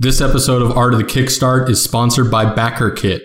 This episode of Art of the Kickstart is sponsored by BackerKit.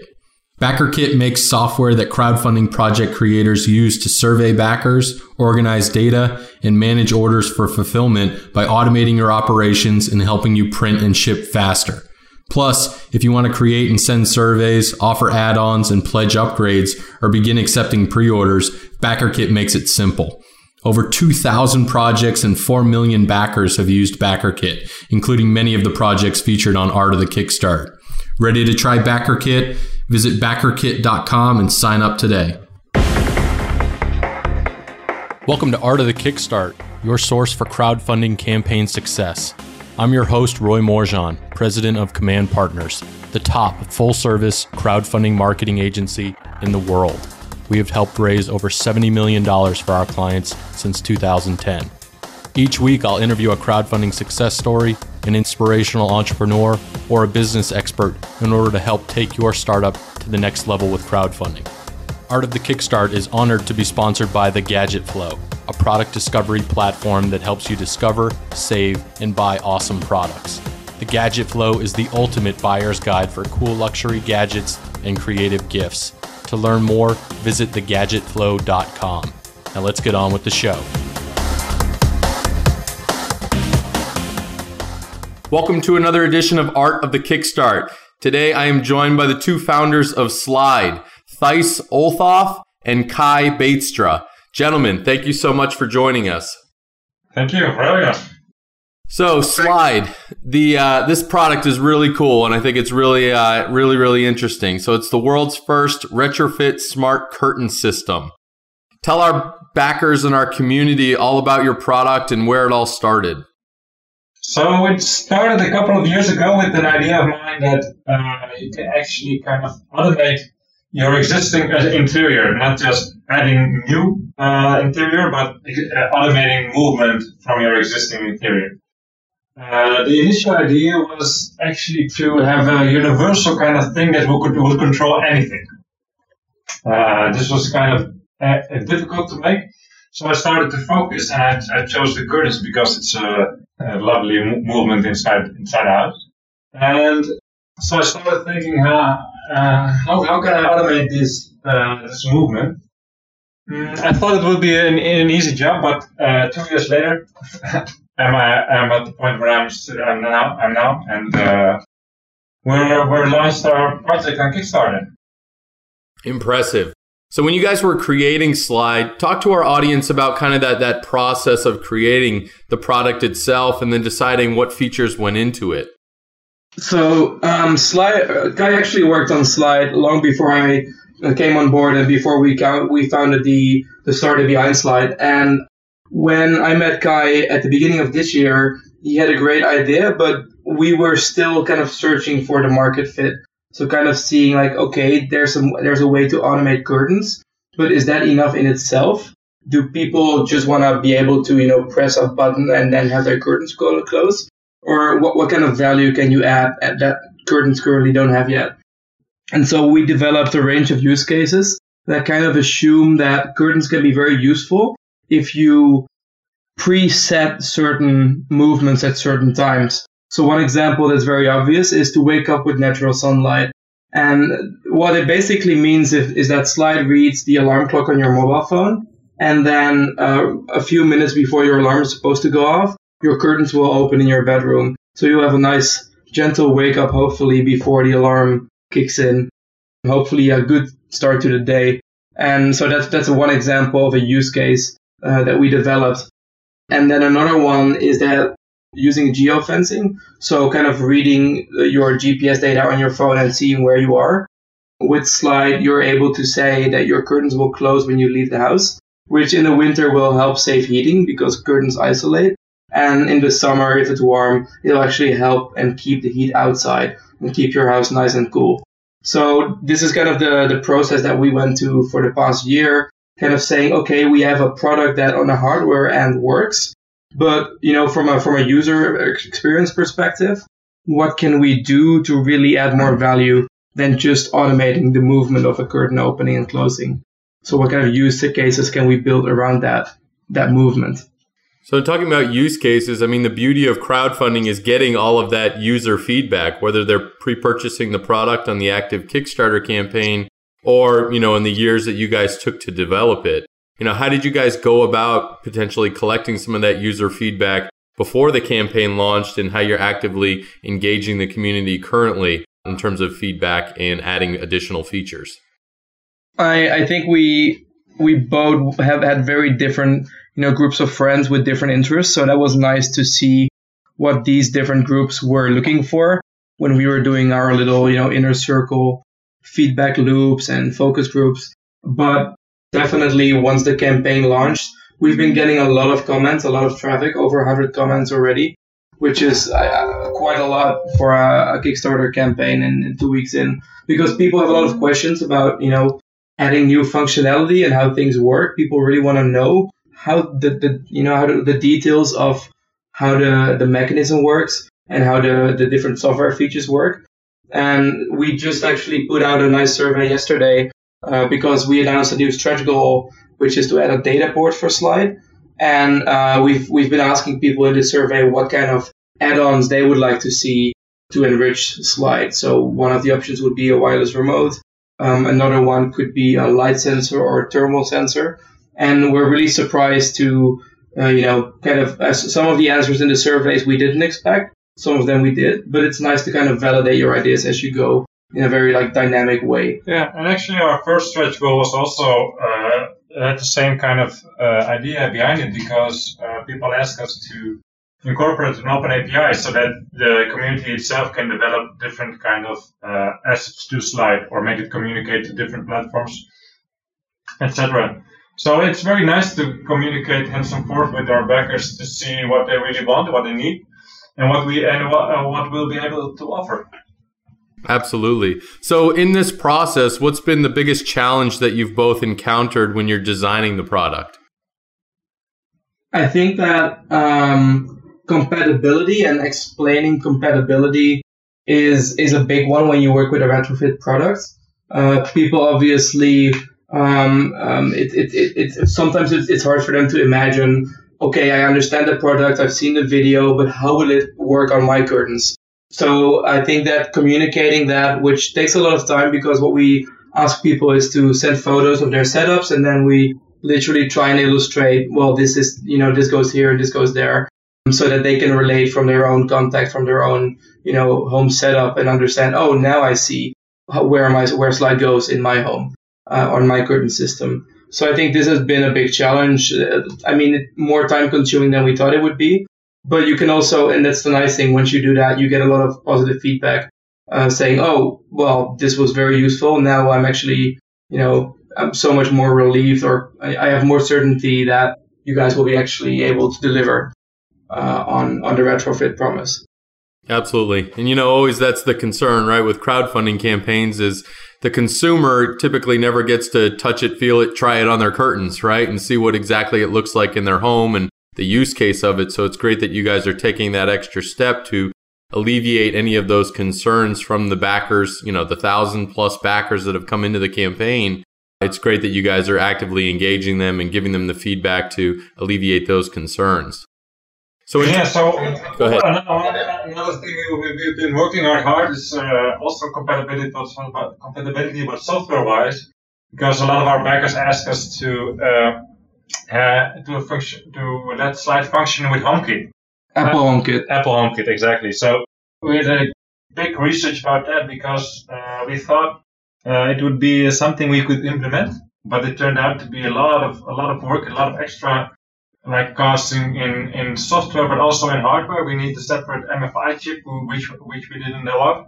BackerKit makes software that crowdfunding project creators use to survey backers, organize data, and manage orders for fulfillment by automating your operations and helping you print and ship faster. Plus, if you want to create and send surveys, offer add ons, and pledge upgrades, or begin accepting pre orders, BackerKit makes it simple. Over 2,000 projects and 4 million backers have used BackerKit, including many of the projects featured on Art of the Kickstart. Ready to try BackerKit? Visit backerkit.com and sign up today. Welcome to Art of the Kickstart, your source for crowdfunding campaign success. I'm your host, Roy Morejon, president of Command Partners, the top full service crowdfunding marketing agency in the world. We have helped raise over $70 million for our clients since 2010. Each week, I'll interview a crowdfunding success story, an inspirational entrepreneur, or a business expert in order to help take your startup to the next level with crowdfunding. Art of the Kickstart is honored to be sponsored by The Gadget Flow, a product discovery platform that helps you discover, save, and buy awesome products. The Gadget Flow is the ultimate buyer's guide for cool luxury gadgets and creative gifts. To learn more, visit thegadgetflow.com. Now let's get on with the show. Welcome to another edition of Art of the Kickstart. Today I am joined by the two founders of Slide, Thijs Olthof and Kaj Beetstra. Gentlemen, thank you so much for joining us. Thank you for having us. So, Slide, the uh, this product is really cool, and I think it's really, uh, really, really interesting. So, it's the world's first retrofit smart curtain system. Tell our backers and our community all about your product and where it all started. So, it started a couple of years ago with an idea of mine that uh, you can actually kind of automate your existing uh, interior, not just adding new uh, interior, but uh, automating movement from your existing interior. Uh, the initial idea was actually to have a universal kind of thing that would, would control anything. Uh, this was kind of uh, difficult to make, so I started to focus, and I, chose the curtains because it's a, a lovely movement inside inside out. And so I started thinking, how uh, how, how can I automate this uh, this movement? Mm, I thought it would be an, an easy job, but uh, two years later, I'm, I'm at the point where I'm, I'm now, I'm now, and uh, we're we're launched our project on Kickstarter. Impressive. So when you guys were creating Slide, talk to our audience about kind of that that process of creating the product itself and then deciding what features went into it. So um, Slide, Kaj actually worked on Slide long before I uh, came on board and before we count, we founded the the startup behind Slide. And when I met Kaj at the beginning of this year, he had a great idea, but we were still kind of searching for the market fit. So kind of seeing like, okay, there's some there's a way to automate curtains, but is that enough in itself? Do people just want to be able to, you know, press a button and then have their curtains go close? or what, what kind of value can you add that curtains currently don't have yet? And so we developed a range of use cases that kind of assume that curtains can be very useful if you preset certain movements at certain times. So one example that's very obvious is to wake up with natural sunlight. And what it basically means is, is that slide reads the alarm clock on your mobile phone. And then uh, a few minutes before your alarm is supposed to go off, your curtains will open in your bedroom. So you'll have a nice, gentle wake up, hopefully, before the alarm kicks in. Hopefully, a good start to the day. And so that's, that's one example of a use case uh, that we developed. And then another one is that using geofencing. So kind of reading your GPS data on your phone and seeing where you are. With Slide, you're able to say that your curtains will close when you leave the house, which in the winter will help save heating because curtains isolate. And in the summer, if it's warm, it'll actually help and keep the heat outside and keep your house nice and cool. So this is kind of the, the process that we went to for the past year, kind of saying, okay, we have a product that on the hardware end works, but you know, from a from a user experience perspective, what can we do to really add more value than just automating the movement of a curtain opening and closing? So what kind of use cases can we build around that that movement? So, talking about use cases, I mean, the beauty of crowdfunding is getting all of that user feedback, whether they're pre purchasing the product on the active Kickstarter campaign or, you know, in the years that you guys took to develop it. You know, how did you guys go about potentially collecting some of that user feedback before the campaign launched and how you're actively engaging the community currently in terms of feedback and adding additional features? I, I think we we both have had very different you know groups of friends with different interests so that was nice to see what these different groups were looking for when we were doing our little you know inner circle feedback loops and focus groups but definitely once the campaign launched we've been getting a lot of comments a lot of traffic over 100 comments already which is uh, quite a lot for a, a kickstarter campaign and two weeks in because people have a lot of questions about you know adding new functionality and how things work. People really want to know how the, the you know how the, the details of how the, the mechanism works and how the, the different software features work. And we just actually put out a nice survey yesterday uh, because we announced a new stretch goal, which is to add a data port for Slide. And uh, we've we've been asking people in the survey what kind of add-ons they would like to see to enrich Slide. So one of the options would be a wireless remote. Um, another one could be a light sensor or a thermal sensor. And we're really surprised to, uh, you know, kind of some of the answers in the surveys we didn't expect. Some of them we did, but it's nice to kind of validate your ideas as you go in a very like dynamic way. Yeah, and actually our first stretch goal was also uh, had the same kind of uh, idea behind it because uh, people ask us to incorporate an open API so that the community itself can develop different kind of uh, assets to slide or make it communicate to different platforms, etc. So it's very nice to communicate hands and forth with our backers to see what they really want, what they need, and what we and what, uh, what we'll be able to offer. Absolutely. So, in this process, what's been the biggest challenge that you've both encountered when you're designing the product? I think that um, compatibility and explaining compatibility is is a big one when you work with a retrofit product. Uh, people obviously um, um, it, it, it, it, sometimes it's, it's hard for them to imagine. Okay, I understand the product, I've seen the video, but how will it work on my curtains? So I think that communicating that, which takes a lot of time, because what we ask people is to send photos of their setups, and then we literally try and illustrate. Well, this is you know this goes here and this goes there, so that they can relate from their own context, from their own, you know, home setup and understand, oh, now I see where my where slide goes in my home uh, on my curtain system. So I think this has been a big challenge. Uh, I mean, more time consuming than we thought it would be. But you can also, and that's the nice thing, once you do that, you get a lot of positive feedback uh, saying, oh, well, this was very useful. Now I'm actually, you know, I'm so much more relieved or I, I have more certainty that you guys will be actually able to deliver uh, on on the retrofit promise. Absolutely, and you know, always that's the concern, right? With crowdfunding campaigns, is the consumer typically never gets to touch it, feel it, try it on their curtains, right, and see what exactly it looks like in their home and the use case of it. So it's great that you guys are taking that extra step to alleviate any of those concerns from the backers, you know, the thousand plus backers that have come into the campaign. It's great that you guys are actively engaging them and giving them the feedback to alleviate those concerns. So yeah, so go ahead. Another thing we've been working on hard is uh, also compatibility, but compatibility, but software-wise, because a lot of our backers ask us to uh, uh, do a function to let slide function with HomeKit. Apple HomeKit. Apple HomeKit, exactly. So we did a big research about that because uh, we thought uh, it would be something we could implement, but it turned out to be a lot of a lot of work, a lot of extra like casting in, in software, but also in hardware. We need a separate MFI chip, which, which we didn't know of.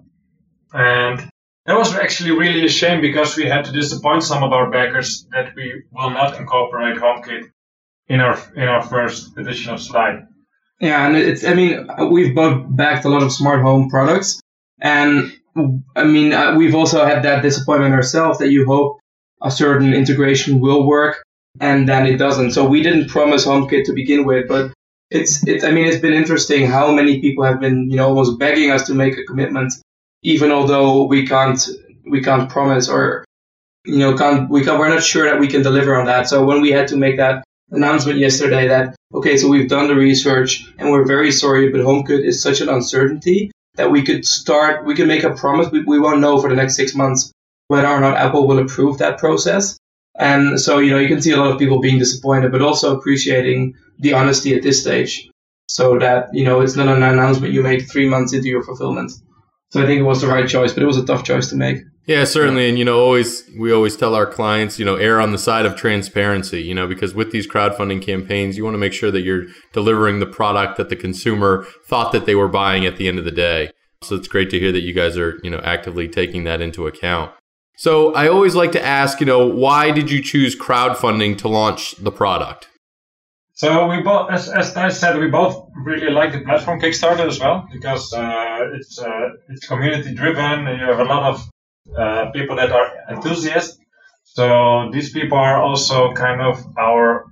And that was actually really a shame because we had to disappoint some of our backers that we will not incorporate HomeKit in our, in our first edition of Slide. Yeah, and it's, I mean, we've both backed a lot of smart home products. And I mean, uh, we've also had that disappointment ourselves that you hope a certain integration will work and then it doesn't. So we didn't promise HomeKit to begin with, but it's it's. I mean, it's been interesting how many people have been you know almost begging us to make a commitment, even although we can't we can't promise or you know can't we can't, we're not sure that we can deliver on that. So when we had to make that announcement yesterday that okay, so we've done the research and we're very sorry, but HomeKit is such an uncertainty that we could start, we can make a promise. We, we won't know for the next six months whether or not Apple will approve that process. And so, you know, you can see a lot of people being disappointed, but also appreciating the honesty at this stage so that, you know, it's not an announcement you make three months into your fulfillment. So I think it was the right choice, but it was a tough choice to make. Yeah, certainly. And, you know, always, we always tell our clients, you know, err on the side of transparency, you know, because with these crowdfunding campaigns, you want to make sure that you're delivering the product that the consumer thought that they were buying at the end of the day. So it's great to hear that you guys are, you know, actively taking that into account. So I always like to ask, you know, why did you choose crowdfunding to launch the product? So we both, as, as I said, we both really like the platform Kickstarter as well because uh, it's uh, it's community driven. And you have a lot of uh, people that are enthusiasts. So these people are also kind of our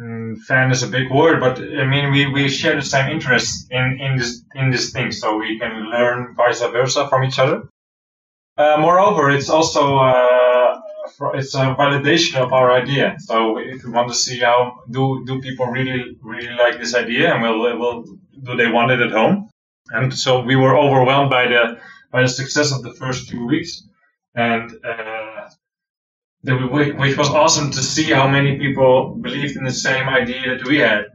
mm, fan is a big word, but I mean we, we share the same interests in, in this in this thing, so we can learn vice versa from each other. Uh, moreover, it's also uh, it's a validation of our idea. So if we want to see how do do people really really like this idea, and will will do they want it at home? And so we were overwhelmed by the by the success of the first two weeks and uh, which was awesome to see how many people believed in the same idea that we had.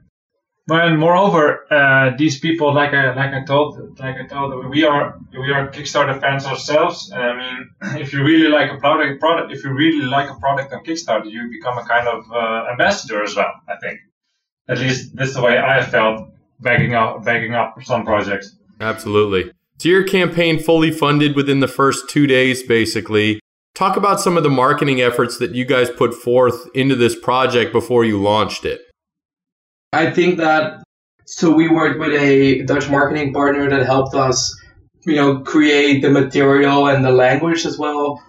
And moreover, uh, these people, like I like I told, like I told, we are we are Kickstarter fans ourselves. I mean, if you really like a product, product, if you really like a product on Kickstarter, you become a kind of uh, ambassador as well. I think, at least this is the way I felt backing up backing up some projects. Absolutely. So your campaign fully funded within the first two days, basically. Talk about some of the marketing efforts that you guys put forth into this project before you launched it. I think that so we worked with a Dutch marketing partner that helped us, you know, create the material and the language as well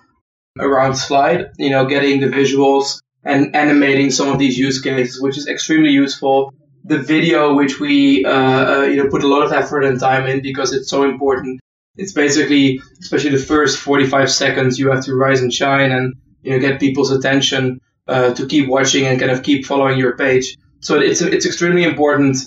around slide, you know, getting the visuals and animating some of these use cases, which is extremely useful the video, which we uh, uh, you know put a lot of effort and time in because it's so important. It's basically, especially the first 45 seconds, you have to rise and shine and you know get people's attention uh, to keep watching and kind of keep following your page. So it's it's extremely important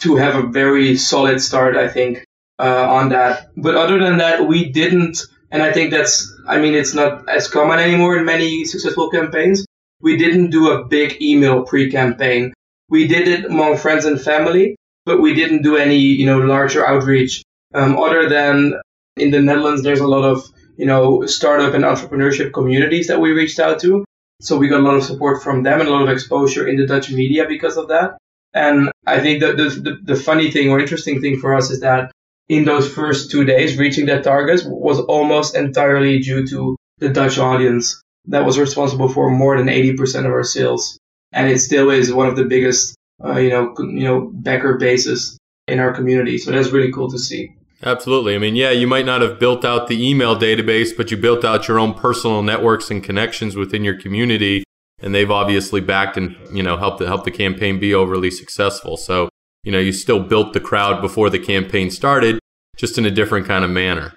to have a very solid start, I think, uh, on that. But other than that, we didn't, and I think that's, I mean, it's not as common anymore in many successful campaigns. We didn't do a big email pre-campaign we did it among friends and family, but we didn't do any, you know, larger outreach. Um, other than in the Netherlands, there's a lot of, you know, startup and entrepreneurship communities that we reached out to. So we got a lot of support from them and a lot of exposure in the Dutch media because of that. And I think the, the, the funny thing or interesting thing for us is that in those first two days, reaching that target was almost entirely due to the Dutch audience that was responsible for more than 80% of our sales and it still is one of the biggest, uh, you know, you know, backer bases in our community. So that's really cool to see. Absolutely. I mean, yeah, you might not have built out the email database, but you built out your own personal networks and connections within your community, and they've obviously backed and you know helped to help the campaign be overly successful. So you know, you still built the crowd before the campaign started, just in a different kind of manner.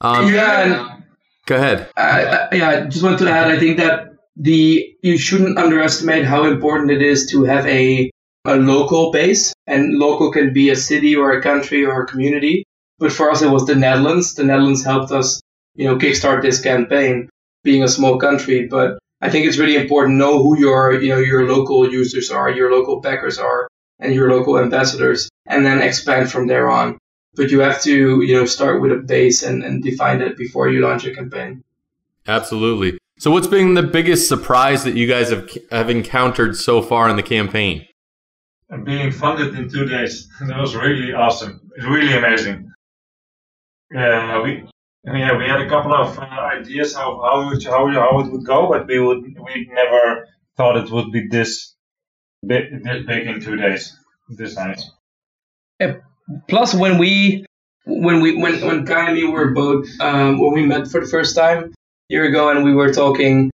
Um, yeah. Go ahead. Uh, yeah, I just want to add. I think that the you shouldn't underestimate how important it is to have a a local base, and local can be a city or a country or a community. But for us, it was the Netherlands. The Netherlands helped us, you know, kickstart this campaign, being a small country. But I think it's really important to know who your, you know, your local users are, your local backers are, and your local ambassadors, and then expand from there on. But you have to, you know, start with a base and, and define that before you launch a campaign. Absolutely. So, what's been the biggest surprise that you guys have have encountered so far in the campaign? Being funded in two days. That was really awesome. It's really amazing. Yeah, we yeah we had a couple of uh, ideas how how it, how how it would go, but we would we never thought it would be this big this big in two days. This nice. Yeah. Plus, when we when we when when Kaj and me were both um, when we met for the first time, a year ago, and we were talking.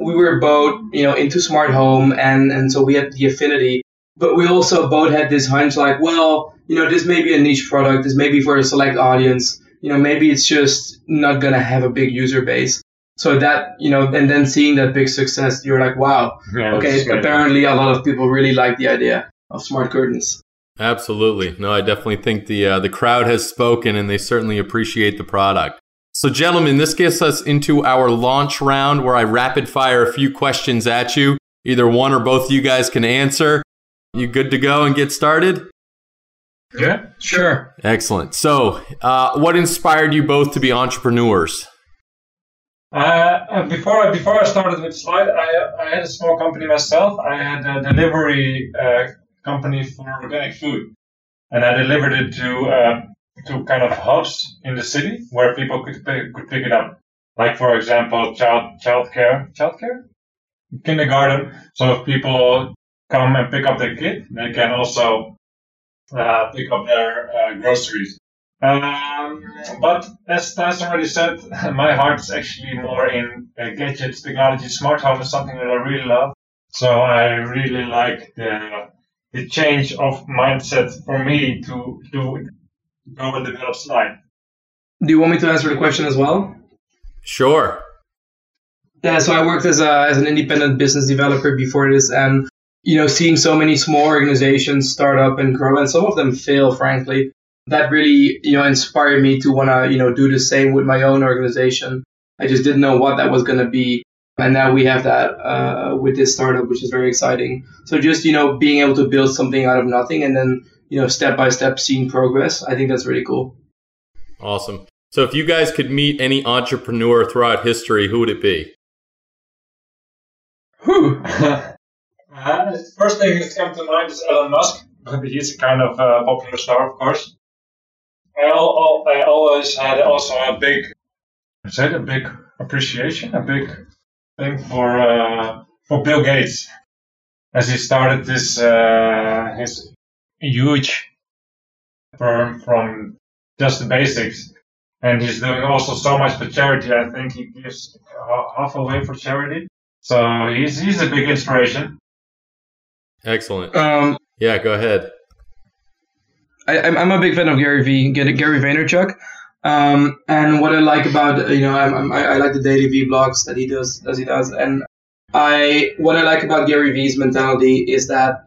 We were both, you know, into smart home, and and so we had the affinity. But we also both had this hunch, like, well, you know, this may be a niche product. This may be for a select audience. You know, maybe it's just not gonna have a big user base. So that, you know, and then seeing that big success, you're like, wow, Yeah, okay, apparently a lot of people really like the idea of smart curtains. Absolutely. No, I definitely think the uh, the crowd has spoken and they certainly appreciate the product. So gentlemen, this gets us into our launch round where I rapid fire a few questions at you. Either one or both of you guys can answer. You good to go and get started? Yeah. Sure. Excellent. So, uh, what inspired you both to be entrepreneurs? Uh, uh, before I before I started with Slide, I I had a small company myself. I had a delivery uh, company for organic food, and I delivered it to uh, to kind of hubs in the city where people could pick, could pick it up. Like for example, child childcare, childcare, kindergarten. So if people come and pick up their kid, they can also uh, pick up their uh, groceries. Um, but as Thijs already said, my heart is actually more in uh, gadgets, technology. Smart home is something that I really love. So I really like the the change of mindset for me to to go and develop slide. Do you want me to answer the question as well? Sure. Yeah, so I worked as a as an independent business developer before this, and you know, seeing so many small organizations start up and grow, and some of them fail, frankly, that really you know inspired me to want to you know do the same with my own organization. I just didn't know what that was going to be, and now we have that uh, with this startup, which is very exciting. So just you know being able to build something out of nothing, and then you know step by step seeing progress, I think that's really cool. Awesome. So, if you guys could meet any entrepreneur throughout history, who would it be? Whew. Uh, first thing that comes to mind is Elon Musk. He's a kind of uh, popular star, of course. I, al- I always had also a big, I said a big appreciation, a big thing for uh, for Bill Gates, as he started this uh, his huge firm from just the basics, and he's doing also so much for charity. I think he gives ha- half away for charity. So he's he's a big inspiration. Excellent. Um, Yeah, go ahead. I, I'm I'm a big fan of Gary V. Gary Gary Vaynerchuk. Um, and what I like about you know I'm, I'm, I I like the daily V blogs that he does as he does, and I what I like about Gary V's mentality is that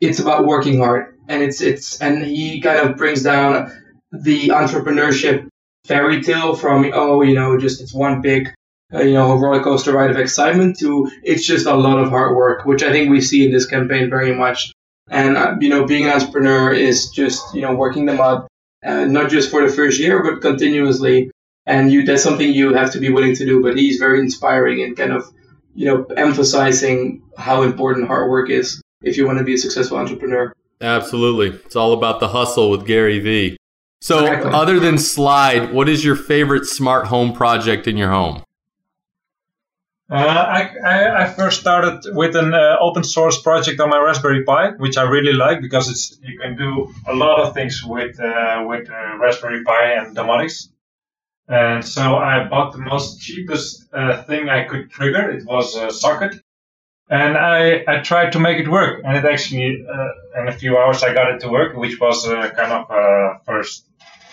it's about working hard, and it's it's and he kind of brings down the entrepreneurship fairy tale from oh you know just it's one big uh, you know roller coaster ride of excitement to it's just a lot of hard work, which I think we see in this campaign very much. And uh, you know, being an entrepreneur is just you know working them up, uh, not just for the first year, but continuously. And you that's something you have to be willing to do. But he's very inspiring and kind of you know emphasizing how important hard work is if you want to be a successful entrepreneur. Absolutely. It's all about the hustle with Gary Vee. So, Exactly. other than Slide, what is your favorite smart home project in your home? Uh, I, I, first started with an uh, open source project on my Raspberry Pi, which I really like because it's you can do a lot of things with uh, with uh, Raspberry Pi and Domoticz. And so I bought the most cheapest uh, thing I could trigger. It was a socket, and I, I tried to make it work. And it actually, uh, in a few hours, I got it to work, which was kind of a first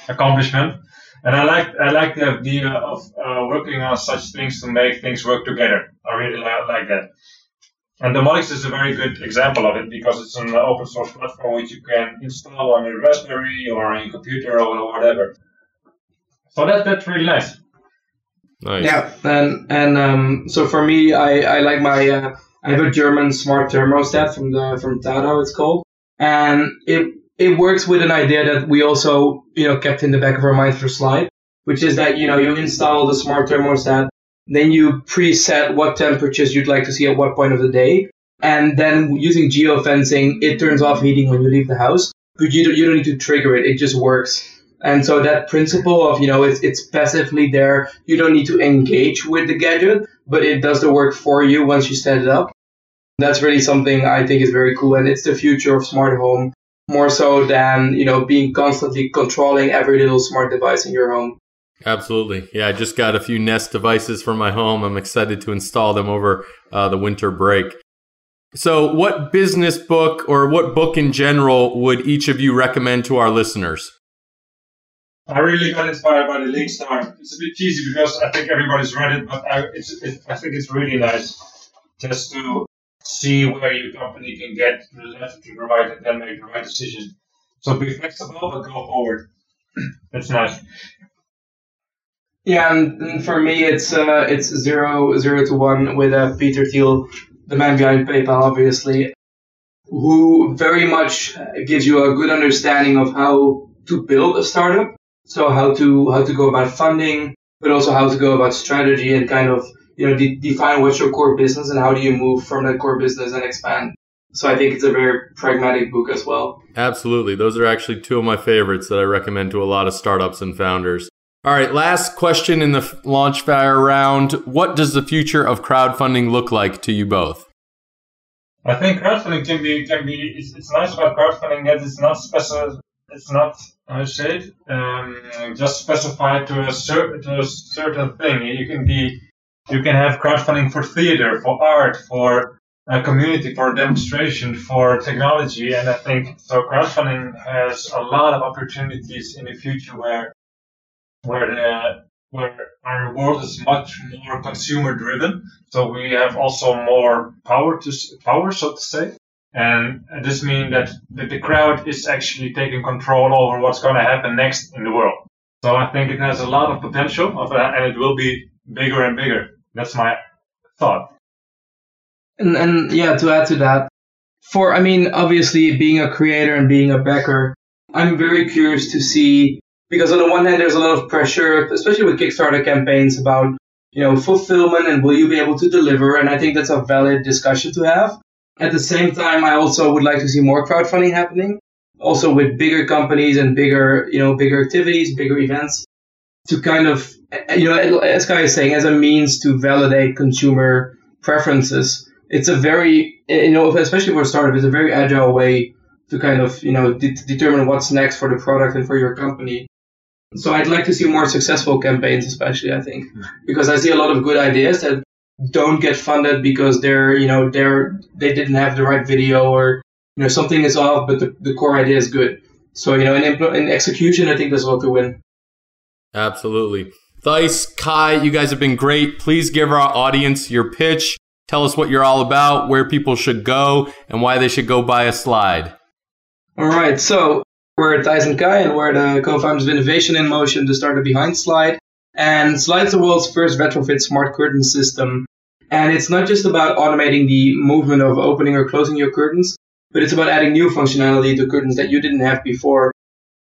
accomplishment. And I like I like the idea of uh, working on such things to make things work together. I really li- like that. And Domoticz is a very good example of it because it's an open source platform which you can install on your Raspberry or on your computer or whatever. So that that's really nice. Nice. Yeah, and and um, so for me, I, I like my uh, I have a German smart thermostat from the from Tado, it's called, and it it works with an idea that we also you know kept in the back of our minds for Slide, which is that you know you install the smart thermostat, then you preset what temperatures you'd like to see at what point of the day, and then using geofencing, it turns off heating when you leave the house, but you don't, you don't need to trigger it; it just works. And so that principle of, you know, it's, it's passively there. You don't need to engage with the gadget, but it does the work for you once you set it up. That's really something I think is very cool. And it's the future of smart home more so than, you know, being constantly controlling every little smart device in your home. Absolutely. Yeah, I just got a few Nest devices for my home. I'm excited to install them over uh, the winter break. So, what business book or what book in general would each of you recommend to our listeners? I really got inspired by the Lean Start. It's a bit cheesy because I think everybody's read it, but I, it's, it, I think it's really nice just to see where your company can get to the left to the right and then make the right decision. So be flexible, but go forward. That's nice. Yeah, and, and for me, it's uh, it's zero zero to one with uh, Peter Thiel, the man behind PayPal, obviously, who very much gives you a good understanding of how to build a startup. So how to how to go about funding, but also how to go about strategy and kind of you know de- define what's your core business and how do you move from that core business and expand. So I think it's a very pragmatic book as well. Absolutely. Those are actually two of my favorites that I recommend to a lot of startups and founders. All right, last question in the launch fire round. What does the future of crowdfunding look like to you both? I think crowdfunding can be can be it's, it's nice about crowdfunding that it's not special it's not I say it um, just specified to a certain to a certain thing. You can be you can have crowdfunding for theater, for art, for a community, for demonstration, for technology, and I think so. Crowdfunding has a lot of opportunities in the future where where the where our world is much more consumer driven. So we have also more power to power, so to say. And this means that, the crowd is actually taking control over what's going to happen next in the world. So I think it has a lot of potential of, uh, and it will be bigger and bigger. That's my thought. And, and yeah, to add to that, for, I mean, obviously being a creator and being a backer, I'm very curious to see because on the one hand there's a lot of pressure, especially with Kickstarter campaigns about you know fulfillment and will you be able to deliver, and I think that's a valid discussion to have. At the same time, I also would like to see more crowdfunding happening, also with bigger companies and bigger you know bigger activities, bigger events, to kind of you know as Kaj is saying, as a means to validate consumer preferences. It's a very you know especially for a startup, it's a very agile way to kind of you know de- determine what's next for the product and for your company so I'd like to see more successful campaigns, especially I think, mm-hmm. because I see a lot of good ideas that don't get funded because they're you know they're they didn't have the right video or you know something is off, but the, the core idea is good. So you know in impl- in execution, I think there's a lot to win. Absolutely. Thijs, Kaj, you guys have been great. Please give our audience your pitch. Tell us what you're all about, where people should go, and why they should go buy a slide. All right. So we're at and Kaj and we're the uh, co-founders of Innovation in Motion, the startup behind Slide. And Slide's the world's first retrofit smart curtain system. And it's not just about automating the movement of opening or closing your curtains, but it's about adding new functionality to curtains that you didn't have before,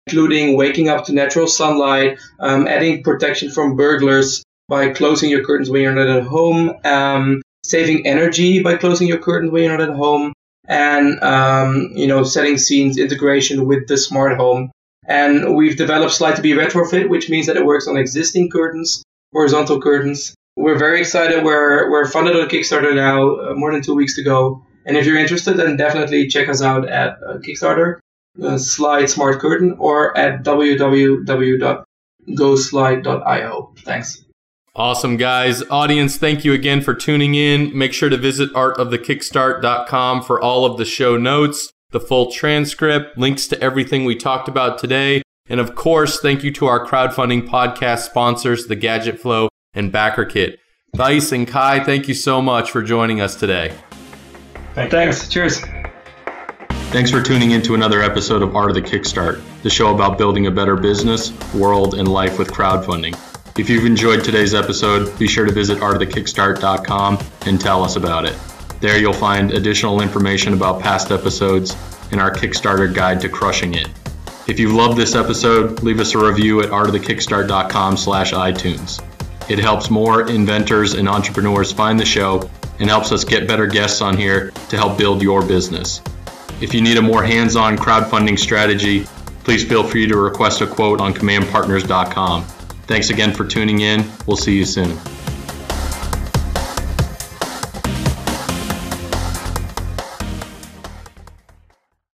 including waking up to natural sunlight, um, adding protection from burglars by closing your curtains when you're not at home, um, saving energy by closing your curtains when you're not at home, and um, you know setting scenes integration with the smart home. And we've developed Slide to be retrofit, which means that it works on existing curtains, horizontal curtains. We're very excited. We're we're funded on Kickstarter now, uh, more than two weeks to go. And if you're interested, then definitely check us out at uh, Kickstarter, uh, Slide Smart Curtain, or at www.goslide.io. Thanks. Awesome, guys. Audience, thank you again for tuning in. Make sure to visit artofthekickstart.com for all of the show notes, the full transcript, links to everything we talked about today. And of course, thank you to our crowdfunding podcast sponsors, the Gadget Flow and BackerKit. Thijs and Kaj, thank you so much for joining us today. Thanks. Cheers. Thanks for tuning in to another episode of Art of the Kickstart, the show about building a better business, world, and life with crowdfunding. If you've enjoyed today's episode, be sure to visit artofthekickstart.com and tell us about it. There you'll find additional information about past episodes and our Kickstarter guide to crushing it. If you've loved this episode, leave us a review at artofthekickstart.com slash iTunes. It helps more inventors and entrepreneurs find the show and helps us get better guests on here to help build your business. If you need a more hands-on crowdfunding strategy, please feel free to request a quote on commandpartners.com. Thanks again for tuning in. We'll see you soon.